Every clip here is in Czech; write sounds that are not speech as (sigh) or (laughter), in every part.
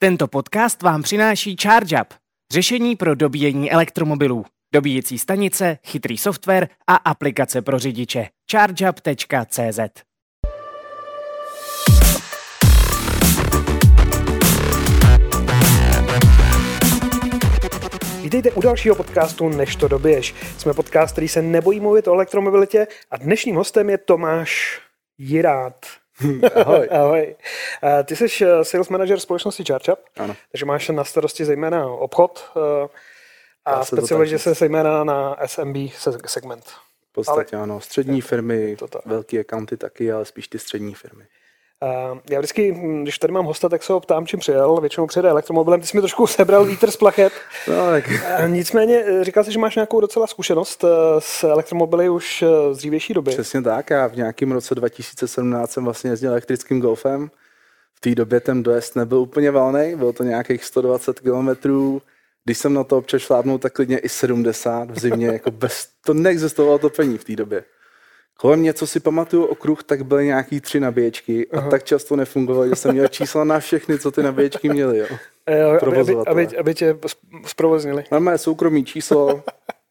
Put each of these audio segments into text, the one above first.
Tento podcast vám přináší ChargeUp, řešení pro dobíjení elektromobilů, dobíjecí stanice, chytrý software a aplikace pro řidiče. ChargeUp.cz Vítejte u dalšího podcastu Než to dobiješ. Jsme podcast, který se nebojí mluvit o elektromobilitě a dnešním hostem je Tomáš Jirát. (laughs) Ahoj. Ahoj. Eh, Ty jsi eh, sales manager společnosti ChargeUp, takže máš na starosti zejména obchod eh, a specializuje se zejména na SMB se- segment. V podstatě ano, střední firmy, to tak. velké accounty taky, ale spíš ty střední firmy. Eh, Já vždycky, hm, když tady mám hosta, tak se ho ptám, čím přijel. Většinou přijede elektromobilem. Ty jsi mi trošku sebral vítr z plachet. No, tak Eh, Nicméně eh, říkal jsi, že máš nějakou docela zkušenost s elektromobily už z dřívější doby. přesně tak. Já v nějakém roce 2017 jsem vlastně jezdil elektrickým golfem. V té době ten dojezd nebyl úplně valný, bylo to nějakých 120 kilometrů. Když jsem na to občas šlápnul, tak klidně i 70 v zimě, jako bez, to neexistovalo topení v té době. Kolem mě, co si pamatuju okruh, tak byly nějaký tři nabíječky a tak často nefungovaly, že jsem měl čísla na všechny, co ty nabíječky měly. Jo. (laughs) Eh, aby, aby, aby, aby tě zprovoznili. Máme soukromý číslo,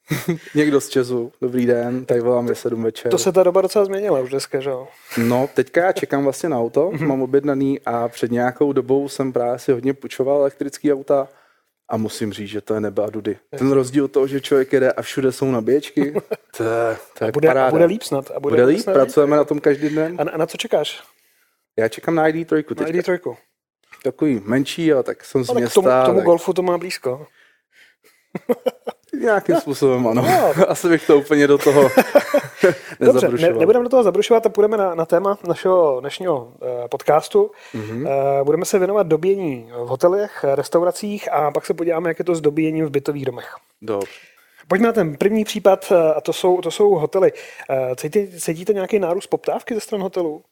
(laughs) někdo z Česu, dobrý den, tady volám je 7 večer. To se ta doba docela změnila už dneska, že jo? No, teďka já čekám vlastně na auto, Mhm. mám objednaný a před nějakou dobou jsem právě si hodně půjčoval elektrický auta a musím říct, že to je nebe a dudy. Ten rozdíl toho, že člověk jede a všude jsou nabíječky, (laughs) to je, to je Bude, paráda. bude líp snad. A bude, Bude líp, snad pracujeme na tom každý den. A na, a na co čekáš? Já čekám na ID3 Na teďka. ID3. Takový menší, jo, tak jsem z Ale k města. tomu, k tomu tak golfu to má blízko. (laughs) Nějakým způsobem ano. No. (laughs) Asi bych to úplně do toho (laughs) Dobře, ne, nebudeme do toho zabrušovat a půjdeme na, na téma našeho dnešního uh, podcastu. Mhm. Mm-hmm. Uh, budeme se věnovat dobíjení v hotelech, restauracích a pak se podíváme, jak je to s dobíjením v bytových domech. Dobře. Pojďme na ten první případ eh, a to jsou, to jsou hotely. Eh, Cítí, cítíte nějaký nárůst poptávky ze stran hotelů?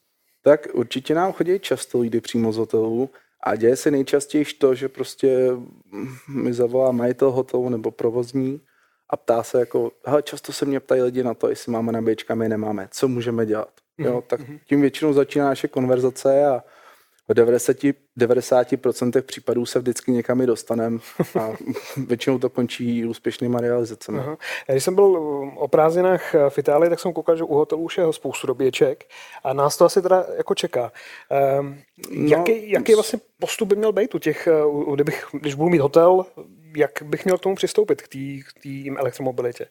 Tak určitě nám chodí často lidi přímo z hotelů a děje se nejčastěji to, že prostě mi zavolá majitel hotelu nebo provozní a ptá se jako, hele, často se mě ptají lidi na to, jestli máme nabíječka, my nemáme, co můžeme dělat. Jo, tak tím většinou začíná naše konverzace a v 90, 90% případů se vždycky někam i dostaneme a (laughs) většinou to končí úspěšnýma realizacemi. Aha. Já Když jsem byl um, o prázdninách eh, v Itálii, tak jsem koukal, že u hotelů už je spoustu dobíječek a nás to asi teda jako čeká. Um, No, jaký, jaký vlastně postup by měl být u těch, eh, u- kdybych, když budu mít hotel, jak bych měl k tomu přistoupit, k té elektromobilitě?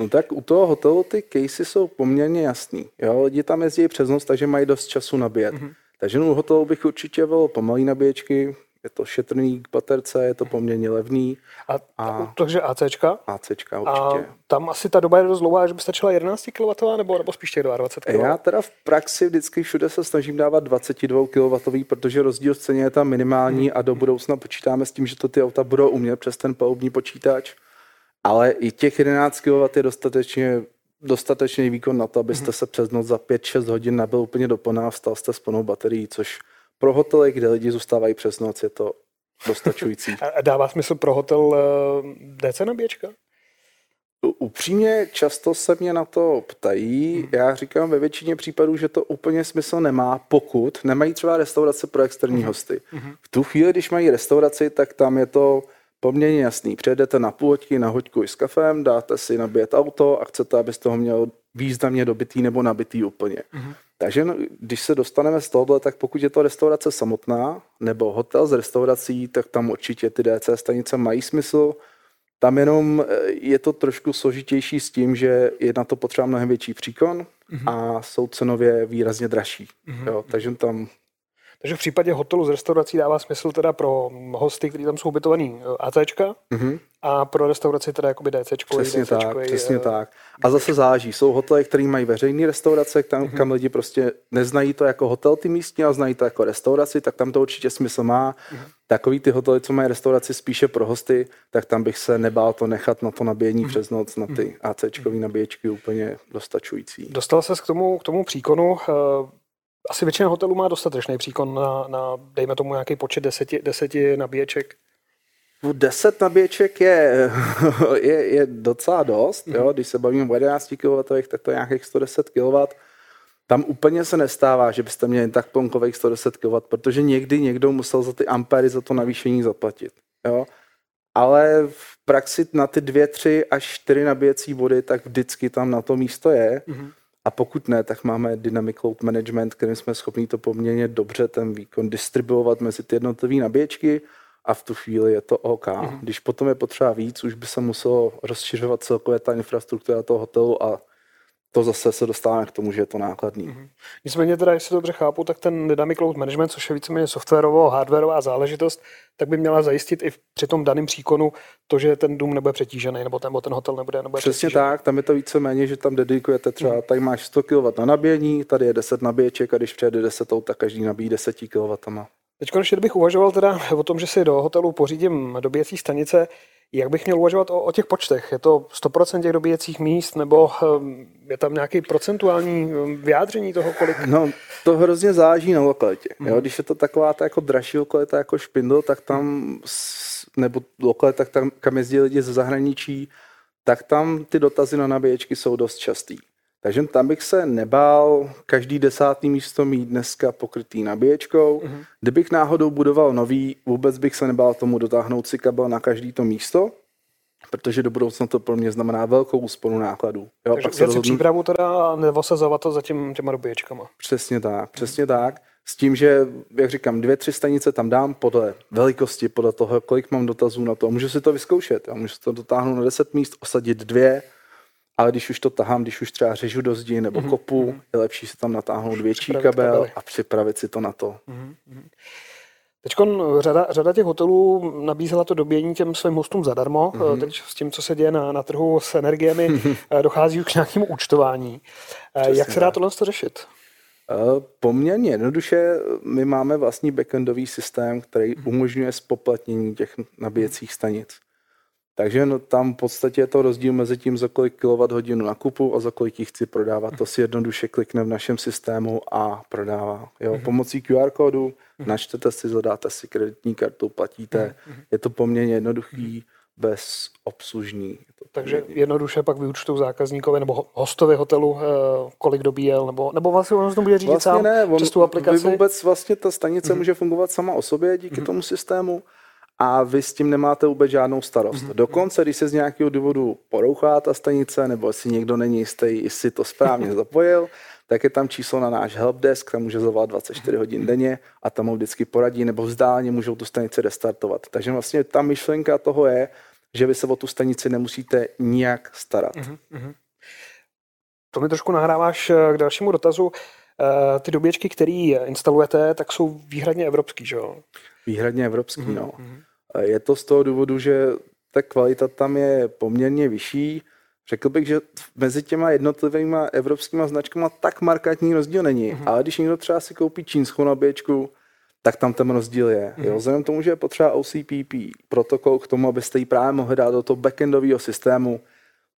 No tak u toho hotelu ty casey jsou poměrně jasný. Jo? Lidi tam jezdí přes noc, takže mají dost času nabíjet. Mhm. Mm-hmm. Takže u hotelu bych určitě volil pomalý nabíječky, je to šetrný k baterce, je to poměrně levný. A, a. A- takže ACčka? ACčka A určitě. tam asi ta doba je dost dlouhá, že by stačila 11 kW nebo, nebo spíš těch 22 kW? Já teda v praxi vždycky všude se snažím dávat 22 kW, protože rozdíl v ceně je tam minimální a do budoucna počítáme s tím, že to ty auta budou umět přes ten palubní počítač. Ale i těch 11 kW je dostatečně dostatečný výkon na to, abyste se přes noc za 5-6 hodin nabil úplně do plná a vstal jste s plnou baterií, což pro hotely, kde lidi zůstávají přes noc, je to dostačující. (laughs) A dává smysl pro hotel eh, DC nabíječka? Upřímně často se mě na to ptají. Já říkám ve většině případů, že to úplně smysl nemá, pokud nemají třeba restaurace pro externí hosty. V tu chvíli, když mají restauraci, tak tam je to poměrně jasný. Přijedete na půl hoďky, na hoďku i s kafem, dáte si nabíjet auto a chcete, abyste ho měl významně dobitý nebo nabitý úplně. Takže no, když se dostaneme z tohohle, tak pokud je to restaurace samotná nebo hotel s restaurací, tak tam určitě ty DC stanice mají smysl. Tam jenom eh, je to trošku složitější s tím, že je na to potřeba mnohem větší příkon a jsou cenově výrazně dražší. Jo, takže tam Takže v případě hotelu z restaurací dává smysl teda pro hosty, kteří tam jsou ubytovaný eh, ACčka Mhm. a pro restauraci teda jakoby DCčko. Přesně tak, přesně tak. A zase záleží. Jsou hotely, které mají veřejné restaurace, tam, kam lidi prostě neznají to jako hotel ty místní, ale znají to jako restauraci, tak tam to určitě smysl má. Takový ty hotely, co mají restauraci spíše pro hosty, tak tam bych se nebál to nechat na to nabíjení přes noc, na ty ACčkový nabíječky úplně dostačující. Dostal ses k tomu, k tomu příkonu. eh, Asi většina hotelů má dostatečný příkon na, na dejme tomu nějaký počet deseti, deseti nabíječek. U 10 nabíječek je, (laughs) je, je docela dost, jo? když se bavíme o 11 kW, tak to je nějakých 110 kW. tam úplně se nestává, že byste měli tak plonkových 110 kW, protože někdy někdo musel za ty ampéry, za to navýšení zaplatit. Jo? Ale v praxi na ty dvě, tři až čtyři nabíjecí vody, tak vždycky tam na to místo je. Mm-hmm. A pokud ne, tak máme Dynamic Load Management, kterým jsme schopni to poměrně dobře ten výkon distribuovat mezi ty jednotlivé nabíječky a v tu chvíli je to OK. Mm-hmm. Když potom je potřeba víc, už by se muselo rozšiřovat celkově ta infrastruktura toho hotelu a to zase se dostáváme k tomu, že je to nákladný. Mm-hmm. Nicméně teda, jestli to dobře chápu, tak ten Dynamic Load Management, což je víceméně softwarová, hardwarová záležitost, tak by měla zajistit i při tom daném příkonu to, že ten dům nebude přetížený, nebo ten, ten hotel nebude, nebude Přesně přetížený. tak, tam je to víceméně, že tam dedikujete třeba, mm-hmm. tady máš 100 kW na nabíjení, tady je 10 nabíječek a když přijede 10 tak každý nabíjí 10 kW. Teď konečně bych uvažoval teda o tom, že si do hotelu pořídím dobíjecí stanice, jak bych měl uvažovat o, o těch počtech? Je to 100% těch dobíjecích míst, nebo um, je tam nějaký procentuální um, vyjádření toho, kolik? No, to hrozně záleží na lokalitě. Hmm. Jo? Mhm. Když je to taková ta jako dražší lokalita jako Špindl, tak tam, nebo lokalita, tam, kam jezdí lidi ze zahraničí, tak tam ty dotazy na nabíječky jsou dost častý. Takže tam bych se nebál každý desátý místo mít dneska pokrytý nabíječkou. Mm-hmm. Kdybych náhodou budoval nový, vůbec bych se nebál tomu dotáhnout si kabel na každý to místo, protože do budoucna to pro mě znamená velkou úsporu nákladů. Jo, Takže pak se rozhodnu... přípravu teda nevosazovat to za tím, těma dobíječkama. Přesně tak, přesně mm-hmm. tak. S tím, že, jak říkám, dvě, tři stanice tam dám podle velikosti, podle toho, kolik mám dotazů na to. Můžu si to vyzkoušet. Já můžu si to dotáhnout na 10 míst, osadit dvě, ale když už to tahám, když už třeba řežu do zdi nebo mm-hmm. kopu, mhm. je lepší si tam natáhnout větší kabel kabely. a připravit si to na to. Mm-hmm. Teď řada, řada těch hotelů nabízela to dobíjení těm svým hostům zadarmo. Mm-hmm. Teď s tím, co se děje na, na trhu s energiemi, (laughs) eh, dochází k nějakému účtování. Eh, Přesně Jak se dá tohle řešit? Poměrně jednoduše, my máme vlastní backendový systém, který mhm. umožňuje spoplatnění těch nabíjecích stanic. Takže no, tam v podstatě je to rozdíl mezi tím, za kolik kWh nakupu a za kolik ji chci prodávat. To si jednoduše klikne v našem systému a prodává. Jo, mm-hmm. Pomocí QR kódu mm-hmm. načtete si, zadáte si kreditní kartu, platíte. Mm-hmm. Je to poměrně jednoduchý, bez obslužní. Takže jednoduše pak vyučtou zákazníkovi nebo hostovi hotelu, eh, kolik dobíjel, nebo, nebo vlastně on to bude řídit vlastně sám ne, on, přes tu aplikaci? Vůbec vlastně ta stanice mm-hmm. může fungovat sama o sobě díky mm-hmm. tomu systému a vy s tím nemáte vůbec žádnou starost. Mm-hmm. Dokonce, když se z nějakého důvodu porouchá ta stanice, nebo si někdo není jistý, jestli to správně (laughs) zapojil, tak je tam číslo na náš helpdesk, tam může zavolat 24 hodin denně a tam mu vždycky poradí, nebo vzdáleně můžou tu stanici restartovat. Takže vlastně ta myšlenka toho je, že vy se o tu stanici nemusíte nijak starat. Mm-hmm. To mi trošku nahráváš eh, k dalšímu dotazu. Eh, ty doběčky, které instalujete, tak jsou výhradně evropský, že jo? Výhradně evropský, mm-hmm. no. Mhm. Je to z toho důvodu, že ta kvalita tam je poměrně vyšší. Řekl bych, že mezi těma jednotlivými evropskými značkami tak markantní rozdíl není, mm-hmm. ale když někdo třeba si koupí čínskou nabíječku, tak tam ten rozdíl je. Mm-hmm. Jo? Vzhledem tomu, že je potřeba OCPP protokol k tomu, abyste ji právě mohli dát do toho backendového systému,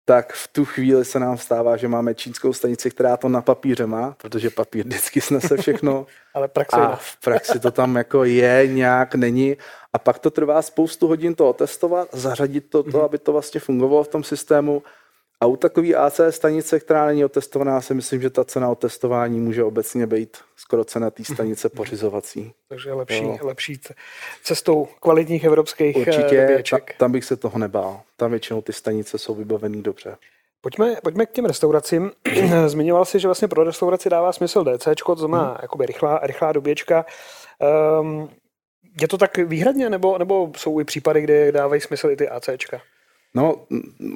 tak v tu chvíli se nám stává, že máme čínskou stanici, která to na papíře má, protože papír vždycky snese všechno. (laughs) Ale praxi a v praxi to tam jako je, nějak není. A pak to trvá spoustu hodin to otestovat, zařadit to, to, mhm. aby to vlastně fungovalo v tom systému a u takové AC stanice, která není otestovaná, si myslím, že ta cena otestování může obecně být skoro cena té stanice pořizovací. Takže lepší, jo. lepší cestou kvalitních evropských eh, Určitě, ta, tam bych se toho nebál. Tam většinou ty stanice jsou vybavený dobře. Pojďme, pojďme k těm restauracím. (clears throat) Zmiňoval jsi, že vlastně pro restauraci dává smysl DC, to znamená hmm. jakoby rychlá, rychlá doběčka. Um, je to tak výhradně, nebo, nebo jsou i případy, kde dávají smysl i ty ACčka? No,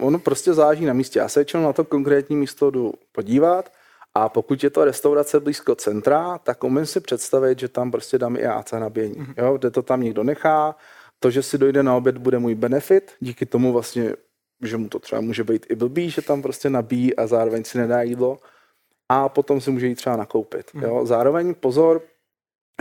ono prostě záží na místě. Já se většinou na to konkrétní místo jdu podívat a pokud je to restaurace blízko centra, tak umím si představit, že tam prostě dám i AC nabíjení. Mm-hmm. Jo, kde to tam někdo nechá, to, že si dojde na oběd, bude můj benefit, díky tomu vlastně, že mu to třeba může být i blbý, že tam prostě nabíjí a zároveň si nedá jídlo a potom si může jít třeba nakoupit. Mm-hmm. Jo. Zároveň pozor,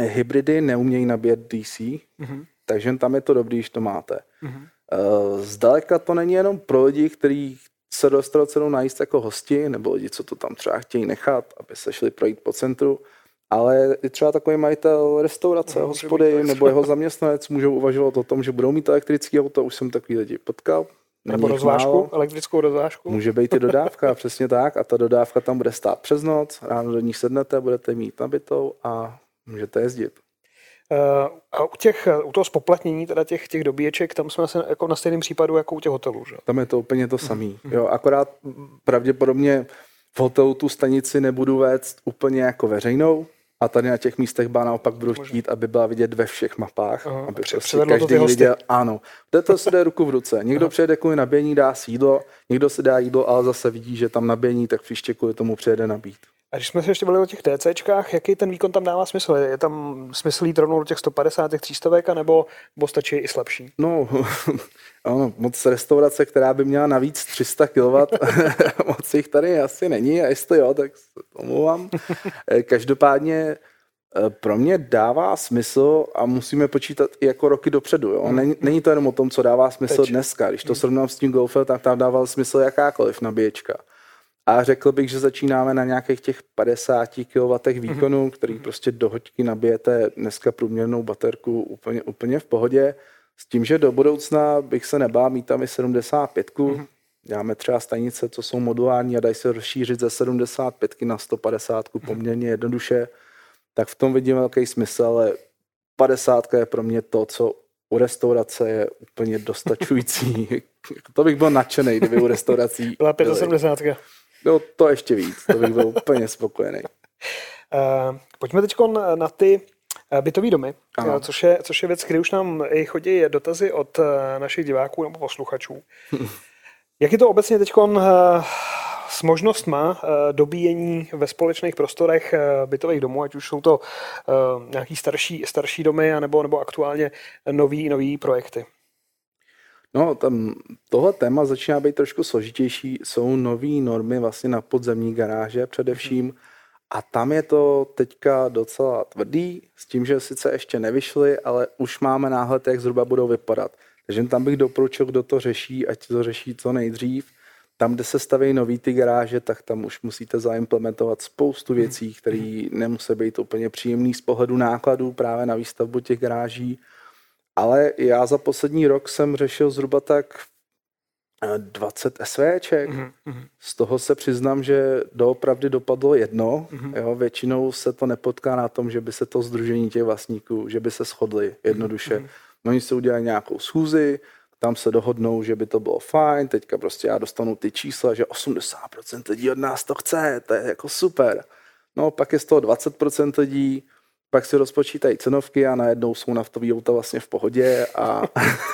hybridy neumějí nabíjet DC, mm-hmm. takže tam je to dobrý, když to máte. Mm-hmm. Eh, zdaleka to není jenom pro lidi, kteří se do restaurace najíst jako hosti, nebo lidi, co to tam třeba chtějí nechat, aby se šli projít po centru, ale i třeba takový majitel restaurace, no, hospody nebo jeho zaměstnanec můžou uvažovat o tom, že budou mít elektrický auto. Už jsem takový lidi potkal, Nebo rozvážku, málo. elektrickou rozvážku. Může být i dodávka, (laughs) přesně tak. A ta dodávka tam bude stát přes noc, ráno do ní sednete, budete mít nabitou a můžete jezdit. Uh, a u, těch, u toho spoplatnění teda těch, těch dobíječek, tam jsme asi jako na stejném případu jako u těch hotelů, že? Tam je to úplně to samé. Mm. Jo, akorát pravděpodobně v hotelu tu stanici nebudu vést úplně jako veřejnou, a tady na těch místech ba naopak budu chtít, aby byla vidět ve všech mapách, Aha, aby prostě každý viděl, ano, jde to se jde ruku v ruce. Někdo Aha. přijede kvůli nabíjení, dá sídlo, někdo si dá jídlo, ale zase vidí, že tam nabíjení, tak příště kvůli tomu přijede nabít. A když jsme se ještě byli o těch TCčkách, jaký ten výkon tam dává smysl? Je tam smysl jít rovnou do těch 150, těch 300 nebo, nebo stačí i slabší? No, (laughs) ano, moc restaurace, která by měla navíc 300 kW, (laughs) moc jich tady asi není a jestli jo, tak se omlouvám. Eh, každopádně eh, pro mě dává smysl a musíme počítat i jako roky dopředu. Jo? Hmm. Není, není to jenom o tom, co dává smysl Teď. dneska. Když to hmm. srovnám s tím Golfem, tak tam dával smysl jakákoliv nabíječka. A řekl bych, že začínáme na nějakých těch 50 kW výkonu, mm-hmm. který prostě do hoďky nabijete dneska průměrnou baterku úplně, úplně v pohodě. S tím, že do budoucna bych se nebál mít tam i 75. Mm-hmm. Děláme třeba stanice, co jsou modulární a dají se rozšířit ze 75 na 150 mm-hmm. poměrně jednoduše. Tak v tom vidím velký smysl, ale 50 je pro mě to, co u restaurace je úplně dostačující. (laughs) to bych byl nadšený, kdyby u restaurací Byla 75. No to ještě víc, to bych byl úplně spokojený. Uh, (laughs) pojďme teď na ty eh, bytové domy, Aha. což je, což je věc, kdy už nám i chodí dotazy od eh, našich diváků nebo posluchačů. (laughs) Jak je to obecně teď s možnostma dobíjení ve společných prostorech bytových domů, ať už jsou to nějaký starší, starší domy, nebo, nebo aktuálně nový, nový projekty? No, tam tohle téma začíná být trošku složitější. Jsou nové normy vlastně na podzemní garáže především. A tam je to teďka docela tvrdý, s tím, že sice ještě nevyšly, ale už máme náhled, jak zhruba budou vypadat. Takže tam bych doporučil, kdo to řeší, ať to řeší co nejdřív. Tam, kde se staví nový ty garáže, tak tam už musíte zaimplementovat spoustu věcí, které nemusí být úplně příjemný z pohledu nákladů právě na výstavbu těch garáží. Ale já za poslední rok jsem řešil zhruba tak 20 SVček. Mm-hmm. Z toho se přiznám, že doopravdy dopadlo jedno. Mm-hmm. Jo, většinou se to nepotká na tom, že by se to združení těch vlastníků, že by se shodli jednoduše. Mm-hmm. Oni se udělají nějakou schůzi, tam se dohodnou, že by to bylo fajn, teďka prostě já dostanu ty čísla, že 80% lidí od nás to chce, to je jako super. No pak je z toho 20% lidí, pak si rozpočítají cenovky a najednou jsou naftový auta vlastně v pohodě a,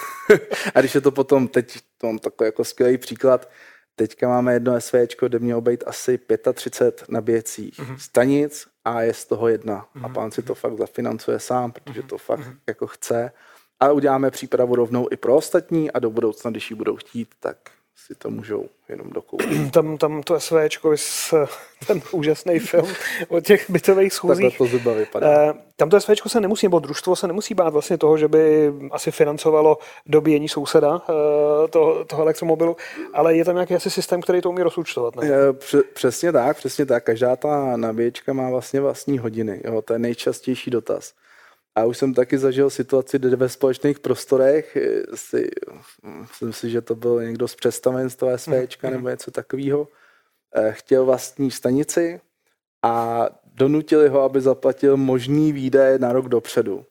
(laughs) a když je to potom, teď to mám takový jako skvělý příklad, teďka máme jedno SV, kde mělo být asi 35 nabíjecích mm-hmm. stanic a je z toho jedna. Mm-hmm. A mhm. pán si to fakt zafinancuje sám, protože to fakt mm-hmm. jako chce. A uděláme přípravu rovnou i pro ostatní a do budoucna, když ji budou chtít, tak si to můžou jenom dokoupit. (clears throat) Tam, tam to SVčko, ten úžasný film o těch bytových schůzích. Takhle to zuba vypadá. Eh, tam to SVčko se nemusí, nebo družstvo se nemusí bát vlastně toho, že by asi financovalo dobíjení souseda eh, toho, toho elektromobilu, ale je tam nějaký asi systém, který to umí rozúčtovat. Ne? Přesně tak, přesně tak. Každá ta nabíječka má vlastně vlastní hodiny. Jo, to je nejčastější dotaz. A už jsem taky zažil situaci, kde ve společných prostorech, si, myslím si, že to byl někdo z představenstva SVčka mm-hmm. nebo něco takového, eh, chtěl vlastní stanici a donutili ho, aby zaplatil možný výdaje na rok dopředu.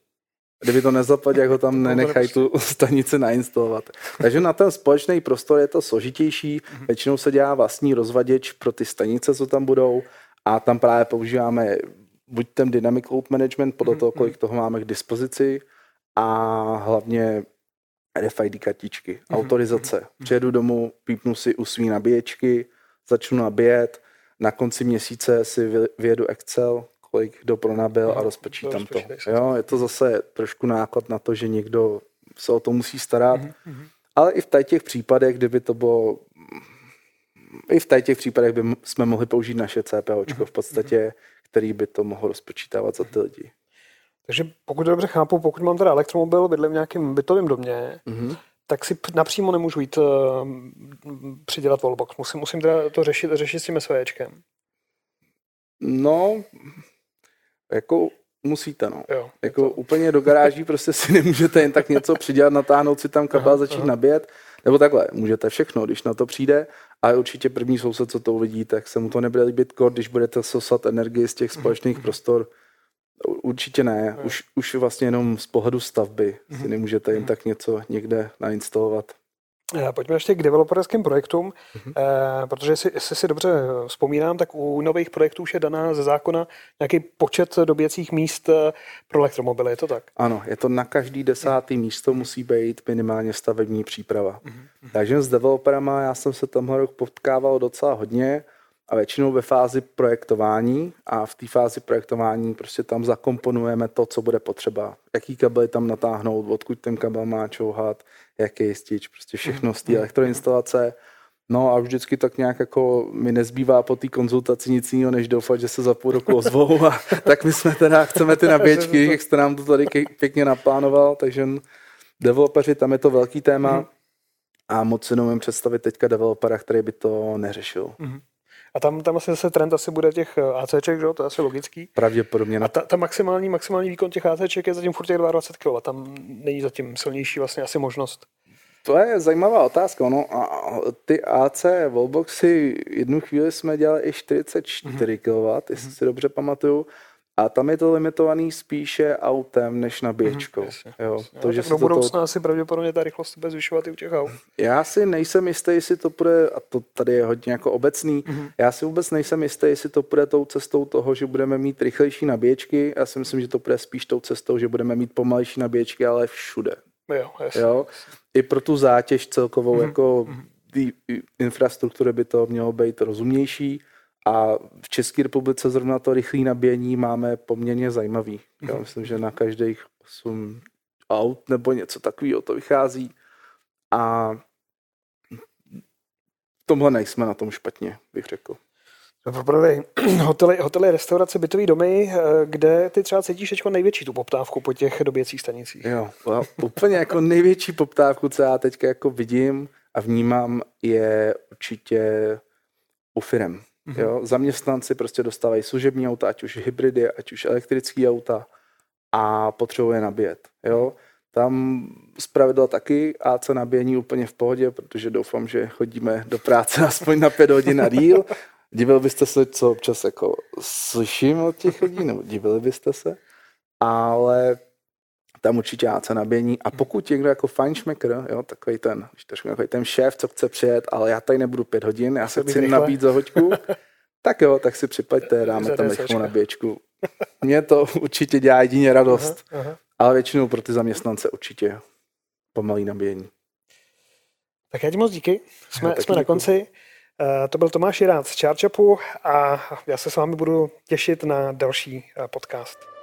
Kdyby to nezaplatil, jak ho tam (laughs) nenechají tu stanici nainstalovat. Takže na ten společný prostor je to složitější. Mhm. Většinou se dělá vlastní rozvaděč pro ty stanice, co tam budou a tam právě používáme buď ten dynamic load management, podle mm-hmm. toho, kolik mhm. toho máme k dispozici a hlavně RFID kartičky, mm-hmm. autorizace. Mm-hmm. Přijedu domů, pípnu si u svý nabíječky, začnu nabíjet, na konci měsíce si vyjedu Excel, kolik kdo pronabil a rozpočítám to. Jo, je to zase trošku náklad na to, že někdo se o to musí starat, mm-hmm. ale i v těch případech, kdyby to bylo i v těch případech by jsme mohli použít naše CPOčko v podstatě, který by to mohl rozpočítávat za ty lidi. Takže pokud dobře chápu, pokud mám teda elektromobil, bydlím v nějakém bytovém domě, mm-hmm. tak si napřímo nemůžu jít uh, přidělat wallbox. Musím, musím teda to řešit, řešit s tím SVčkem. No, jako musíte, no. Jo, jako to... úplně do garáží prostě si nemůžete jen tak něco přidělat, natáhnout si tam kabel, začít aha. nabíjet. Nebo takhle, můžete všechno, když na to přijde, ale určitě první soused, co to uvidí, tak se mu to nebude líbit když budete sosat energii z těch společných prostor. Určitě ne, už, už vlastně jenom z pohledu stavby si nemůžete jen tak něco někde nainstalovat. Eh, pojďme ještě k developerským projektům, mm-hmm. eh, protože jestli, jestli si dobře vzpomínám, tak u nových projektů už je daná ze zákona nějaký počet doběcích míst eh, pro elektromobily, je to tak? Ano, je to na každý desátý mm-hmm. místo musí být minimálně stavební příprava. Mm-hmm. Takže s developerama já jsem se tomhle rok potkával docela hodně a většinou ve fázi projektování a v té fázi projektování prostě tam zakomponujeme to, co bude potřeba. Jaký kabely tam natáhnout, odkud ten kabel má čouhat, jaký jistič, prostě všechno z té mhm. elektroinstalace. No a vždycky tak nějak jako mi nezbývá po té konzultaci nic jiného, než doufat, že se za půl roku ozvou a (laughs) tak my jsme teda, chceme ty nabíječky, jak jste nám to tady pěkně naplánoval, takže developeři, tam je to velký téma mhm. a moc si představit teďka developera, který by to neřešil. Mm-hmm. A tam, tam asi zase trend asi bude těch eh, ACček, že? to je asi logický. Pravděpodobně. A ta, ta maximální, maximální výkon těch ACček je zatím furt těch 22 kW. Tam není zatím silnější vlastně asi možnost. To je zajímavá otázka. No, a ty AC wallboxy, jednu chvíli jsme dělali i 44 mm-hmm. kW, jestli mm-hmm. si dobře pamatuju. A tam je to limitovaný spíše autem než nabíječkou. Mm, jo, to, že do budoucna to... asi pravděpodobně ta rychlost bude zvyšovat i u těch aut. Já si nejsem jistý, jestli to bude, a to tady je hodně jako obecný, mm-hmm. já si vůbec nejsem jistý, jestli to bude tou cestou toho, že budeme mít rychlejší nabíječky. Já si myslím, že to bude spíš tou cestou, že budeme mít pomalejší nabíječky, ale všude. Jo, jasně. jo? I pro tu zátěž celkovou, mm-hmm. jako mm-hmm. infrastruktury by to mělo být rozumnější a v České republice zrovna to rychlé nabíjení máme poměrně zajímavý. Já mhm. myslím, že na každých 8 aut nebo něco takového to vychází. A v tomhle nejsme na tom špatně, bych řekl. Pro (clears throat) hotely, hotely, restaurace, bytové domy, eh, kde ty třeba cítíš teď největší tu poptávku po těch doběcích stanicích? Jo, úplně jako největší poptávku, co já teď jako vidím a vnímám, je určitě u firem. Mm-hmm. Jo, zaměstnanci prostě dostávají služební auta, ať už hybridy, ať už elektrické auta a potřebuje nabíjet. Jo. Tam zpravidla taky AC nabíjení úplně v pohodě, protože doufám, že chodíme do práce (laughs) aspoň na pět hodin a díl. Divil byste se, co občas jako slyším od těch lidí, nebo divili byste se, ale tam určitě AC nabíjení. A pokud někdo jako fajnšmekr, jo, takový ten, takový ten šéf, co chce přijet, ale já tady nebudu pět hodin, já se chci rychle. nabít za hoďku, (laughs) tak jo, tak si připaďte, dáme tam rychlou nabíječku. Mně to (laughs) určitě dělá jedině radost, aha, aha. ale většinou pro ty zaměstnance určitě pomalý nabíjení. Tak já ti moc díky. Jsme, jsme na konci. Uh, to byl Tomáš Jirác z ChargeUpu a já se s vámi budu těšit na další uh, podcast.